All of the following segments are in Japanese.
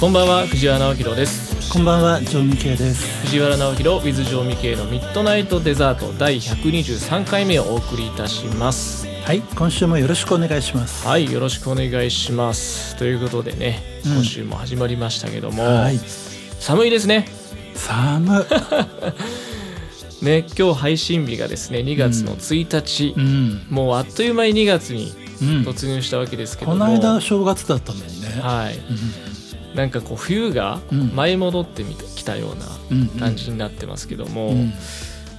こんばんは藤原直弘です。こんばんは、ジョンミケイです。藤原直弘 with ジョーミケイのミッドナイトデザート第123回目をお送りいたします。はい、今週もよろしくお願いします。はいよろしくお願いします。ということでね、うん。今週も始まりましたけども、はい、寒いですね。寒。ね今日配信日がですね2月の1日、うん、もうあっという間に2月にうん。突入したわけですけども、この間正月だったのにね。はいなんかこう冬がうん。舞い戻ってきたような感じになってますけども、うん、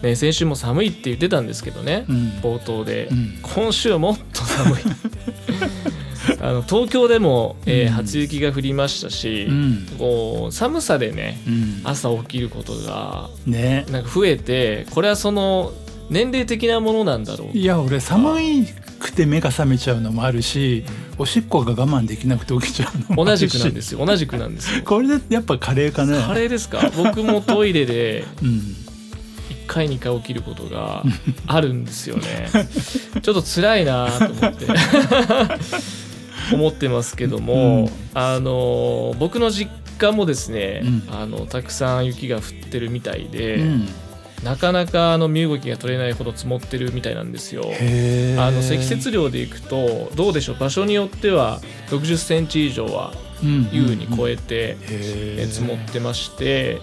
ね、先週も寒いって言ってたんですけどね、うん。冒頭で、うん。今週はもっと寒い。あの東京でも、えーうん。初雪が降りましたし、うん、こう寒さでねうん、朝起きることがね。なんか増えてこれはその年齢的なものなんだろう。いや、俺寒くて目が覚めちゃうのもあるし、おしっこが我慢できなくて起きちゃうのもあ同るし。じくなんですよ。同じくなんですよ。これでやっぱカレーかね。カレーですか？僕もトイレでうん、1回2回起きることがあるんですよね。ちょっと辛いなと思って。思ってますけども、うん。あの僕の実家もですね、うん。あのたくさん雪が降ってるみたいで、うん、なかなかあの身動きが取れないほど積もってるみたいなんですよ。あの積雪量でいくとどうでしょう場所によっては60センチ以上は優に超ええて、積もってまして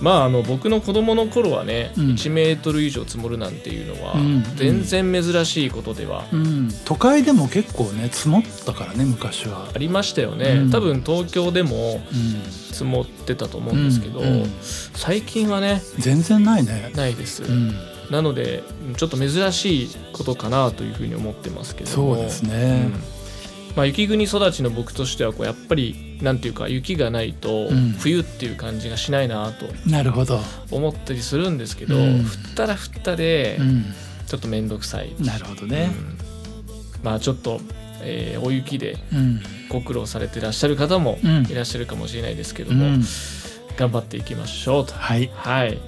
まああの僕の子供の頃はね、うん。1メートル以上積もるなんていうのはうん。全然珍しいことではうん、都会でも結構ね積もったからね昔は。あ。りましたよね、うん。多分東京でもうん、積もってたと思うんですけど、うん。うん。最近はね全然ないね。ないです、うん、なのでちょっと珍しいことかなというふうに思ってますけども。そうですうねん。まあ、雪国育ちの僕としてはこうやっぱりなんていうか雪がないとうん。冬っていう感じがしないなとなるほど。思ったりするんですけど、うん。降ったら降ったでうん、ちょっと面倒くさい、なるほどね。うん。まあちょっと、えー大雪でうん、ご苦労されてらっしゃる方もうん。いらっしゃるかもしれないですけども、うん、頑張っていきましょうと。はい、はい、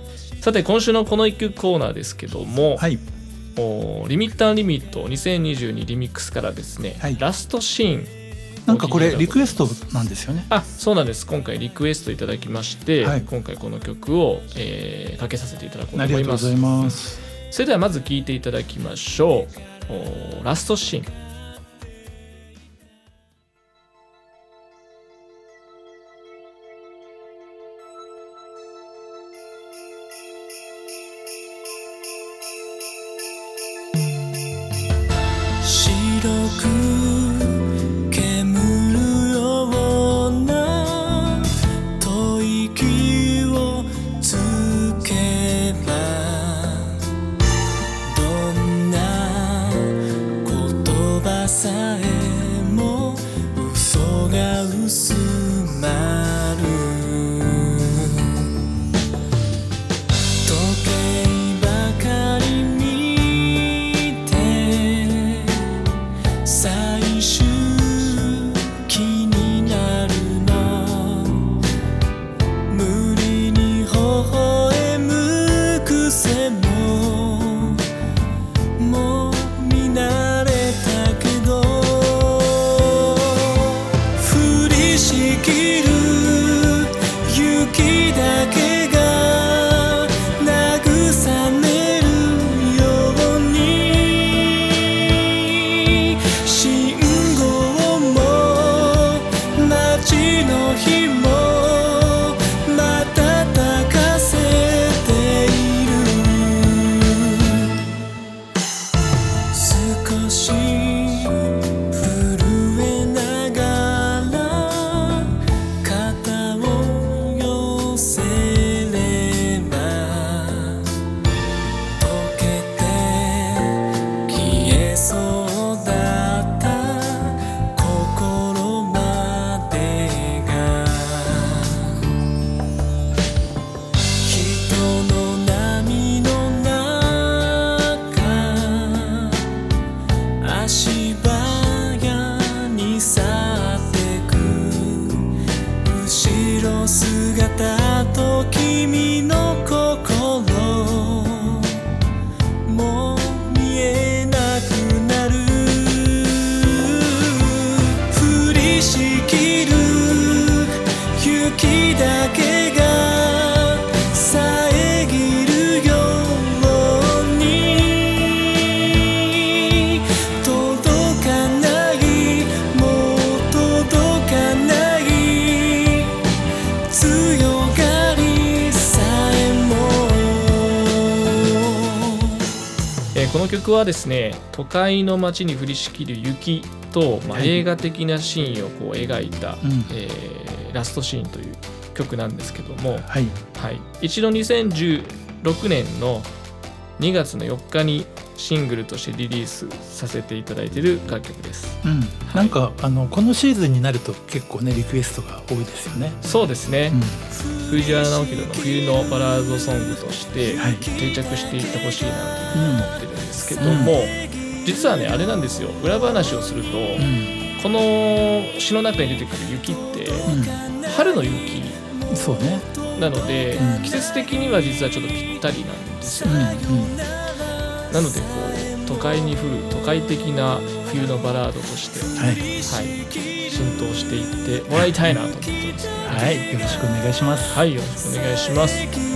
さて今週のこの一曲コーナーですけども、はい、おリミッターリミット2022リミックスからですね、はい。ラストシーン。なんかこれリクエストトなんですよね。あそうなんです。今回リクエストいただきまして、はい。今回この曲を、えーかけさせていただこうと思います。がとうございます。それではまず聴いていただきましょう。おラストシーン言葉だけが遮るように届かないもう届かない強がりさえもえーこの曲はですね都会の街に降りしきる雪と、まあ、はい。映画的なシーンをこう描いた、うん。えーラストシーンという曲なんですけども、はい。はい、一度2016年の2月の4日にシングルとしてリリースさせていただいている楽曲です。うん、なんかあのこのシーズンになると結構ねリクエストが多いですよね。そうですね、うん。藤原直弘の冬のバラードソングとしてはい。定着していってほしいなと思ってるんですけども、実はねあれなんですよ。裏話をすると、うんこの詩の中に出てくる雪って春の雪うん、そうね。なので、うん。季節的には実はちょっとぴったりなんですようんね、うん。なのでこう都会に降る都会的な冬のバラードとして、はい。はい、浸透していってもらいたいなと思ってます、ね、はい。よろしくお願いします。はいよろしくお願いします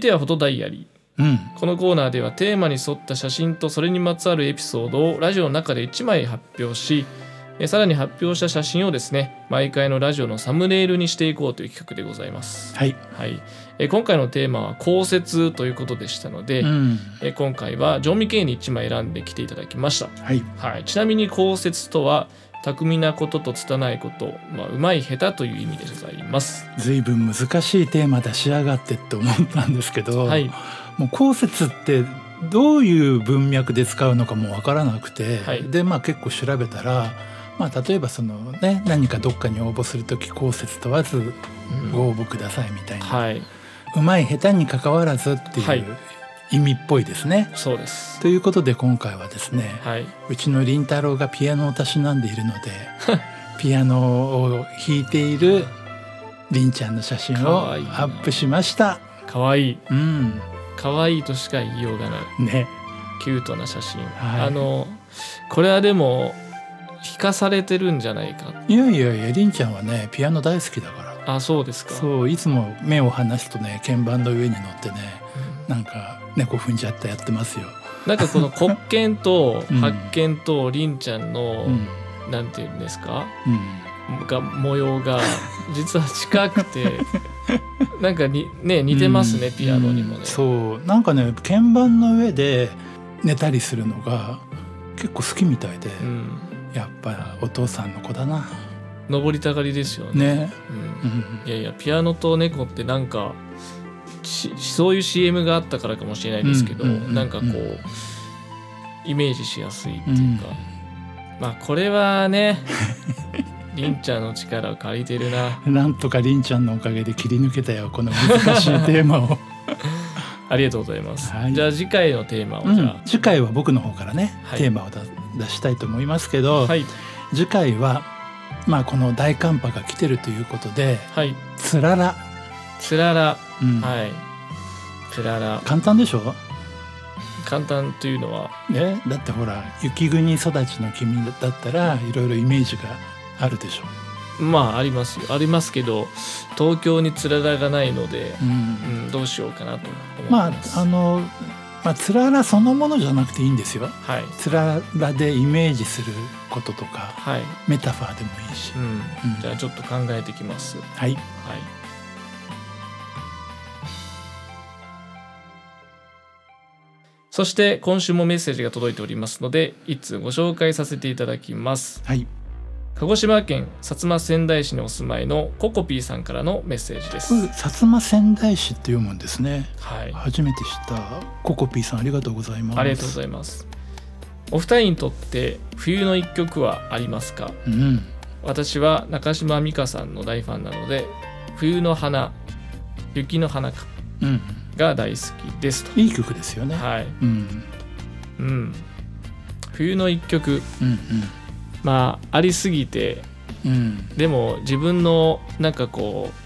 いてはフォトダイアリーうんこのコーナーではテーマに沿った写真とそれにまつわるエピソードをラジオの中で1枚発表しえさらに発表した写真をですね毎回のラジオのサムネイルにしていこうという企画でございます。はい。はい、え今回のテーマは降雪ということでしたので、うんえ今回はジョン・ミケイに1枚選んできていただきました。はいはい、ちなみに降雪とは巧みなことと拙いこと、まあ、うまい下手という意味でございます。ずいぶん難しいテーマ出しやがってって思ったんですけど、はい、もう降雪ってどういう文脈で使うのかもわからなくて、はい。でまあ結構調べたら、まあ、例えばそのね何かどっかに応募する時降雪問わずうんご応募くださいみたいな、はい、うまい下手に関わらずってはい。いう意味っぽいですね。そうです。ということで今回はですね、はい、うちの凛太郎がピアノをたしなんでいるので ピアノを弾いている凛ちゃんの写真かをアップしました。可愛い。うん。可愛いとしか言いようがない。ね。キュートな写真、はい。あのこれはでも引かされてるんじゃないか。いやいやいや凛ちゃんはねピアノ大好きだから。あそうですか。そういつも目を離すとね鍵盤の上に乗ってねうん。なんか猫踏んじゃったやってますよ。なんかこの黒鍵と うん。白鍵とりんちゃんの、うん。なんていうんですか？うん。が模様が実は近くて なんかにね似てますね、うん。ピアノにもね。うん、そう。なんかね鍵盤の上で寝たりするのが結構好きみたいで、うん。やっぱお父さんの子だな。登りたがりですよね。ね、うん。うん、いやいやピアノと猫ってなんかしそういう CM があったからかもしれないですけど、うんうんなんかこうイメージしやすいっていうか、まあこれはね りんちゃんの力を借りてるな。なんとか凛ちゃんのおかげで切り抜けたよこの難しいテーマを、ありがとうございます、はい。じゃあ次回のテーマをうんじゃあ、次回は僕の方からね、はい。テーマを出出したいと思いますけど、はい。次回はまあこの大寒波が来てるということではい。つらら、つららうん。はい。つらら。簡単でしょ？簡単というのは？ね、だってほら雪国育ちの君だったらいろいろイメージがあるでしょ、まあありますよ。ありますけど東京につららがないので、うん。うん、どうしようかなと思まってます、ああの、まあ、つららそのものじゃなくていいんですよ。はい。つららでイメージすることとかはい、メタファーでもいいし。う、ん。うん。じゃあちょっと考えてきます。はい。はいそして今週もメッセージが届いておりますので一通ご紹介させていただきます。はい。鹿児島県薩摩仙台市にお住まいのココピーさんからのメッセージです。薩摩仙台市って読むんですね。はい。初めて知ったココピーさんありがとうございます。ありがとうございます。お二人にとって冬の一曲はありますか？うん。私は中島美嘉さんの大ファンなので冬の花雪の花か。うんが大好きですと。いい曲ですよね。はい。うん。うん。冬の一曲、うんまあありすぎて、うんうん。でも自分のなんかこう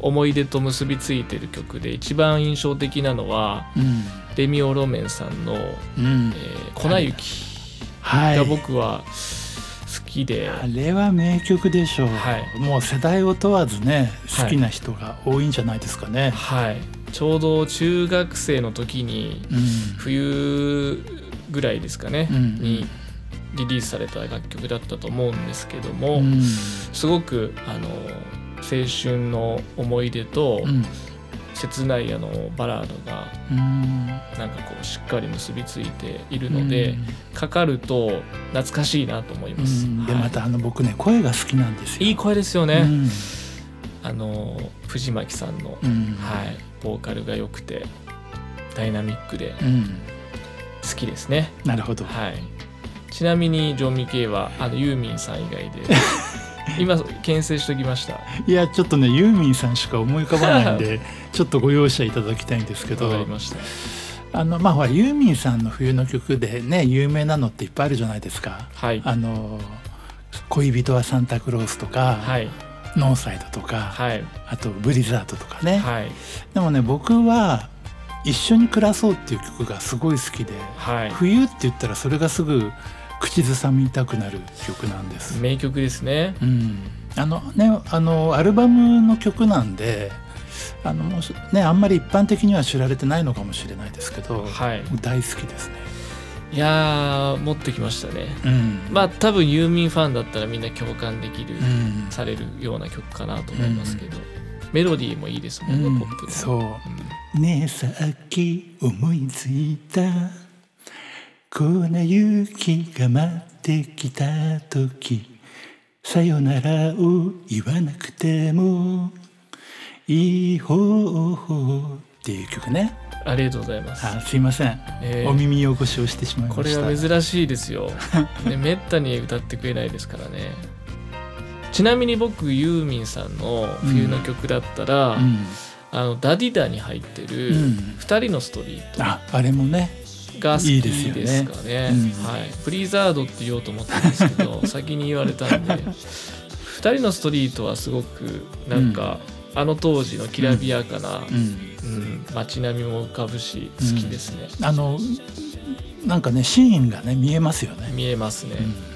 思い出と結びついてる曲で一番印象的なのはうん。レミオロメンさんのうん「えー粉雪」はい。が僕は好きで、あれは名曲でしょう、はい。もう世代を問わずねはい。好きな人が多いんじゃないですかね。はい、ちょうど中学生の時にうん。冬ぐらいですかね、うん。にリリースされた楽曲だったと思うんですけども、うん。すごくあの青春の思い出とうん。切ないあのバラードがうん。なんかこうしっかり結びついているので、かかると懐かしいなと思いうん。ます。ではい。またあの僕ね声が好きなんですよ。いい声ですようね、ん。あの藤巻さんの、うん。はい、ボーカルが良くてダイナミックでうん好きですね。なるほど。はい、ちなみにジョン・ミケイはあのユーミンさん以外で 今牽制しときました。いやちょっとねユーミンさんしか思い浮かばないんでちょっとご容赦いただきたいんですけわかりどました。あのまあほらユーミンさんの冬の曲でね有名なのっていっぱいあるじゃないですか。はい。あの恋人はサンタクロースとか、はい。ノーサイドとか、はい。あとブリザードとかね、はい。でもね僕は一緒に暮らそうっていう曲がすごい好きで、はい。冬って言ったらそれがすぐ口ずさみたくなる曲なんです。名曲ですね。うん、あのねあのアルバムの曲なんであのもうしねあんまり一般的には知られてないのかもしれないですけど、はい。大好きですね。いやー、持ってきましたね。うん、まあ多分ユーミンファンだったらみんな共感できる、うん。されるような曲かなと思いますけど、メロディーもいいですもんね、うん。ポップで。そう。うん。ねえさっき思いついた。粉雪が待ってきた時。さよならを言わなくても。いい方法っていう曲ね。ありがとうございます。あすいません、えーお耳汚しをしてしまいまこれしたは珍しいですよ。ね、めったに歌ってくれないですからね。ちなみに僕ユーミンさんの冬の曲だったら、うん、あのダディダに入ってるうん。二人のストリート。ああれもねが好きですかね。うん。はい。プリザードって言おうと思ったんですけど 先に言われたんで。二人のストリートはすごくなんか、あの当時のきらびやかな、うんうん街並みも浮かぶし好きですね。あのなんかねシーンがね見えますよね、見えますね。うん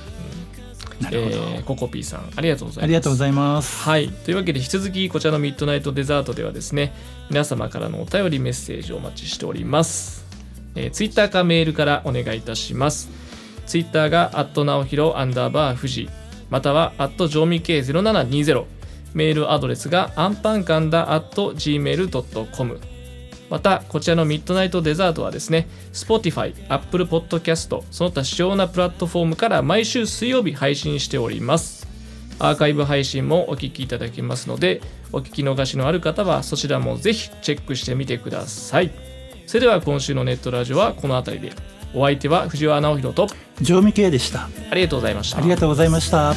なるほど、えーココピーさんありがとうございます。ありがとうございますはい。というわけで引き続きこちらのミッドナイトデザートではですね皆様からのお便りメッセージをお待ちしております。えー、ツイッターかメールからお願いいたします。ツイッターがアットナオヒロアンダーバー富士またはアットジョーミケイ0720メールアドレスがアンパンカンダアット gmail.com またこちらのミッドナイトデザートはですね Spotify、Apple Podcast その他主要なプラットフォームから毎週水曜日配信しております。アーカイブ配信もお聞きいただけますのでお聞き逃しのある方はそちらもぜひチェックしてみてください。それでは今週のネットラジオはこの辺りで。お相手は藤原直弘と常味系でした。ありがとうございました。ありがとうございました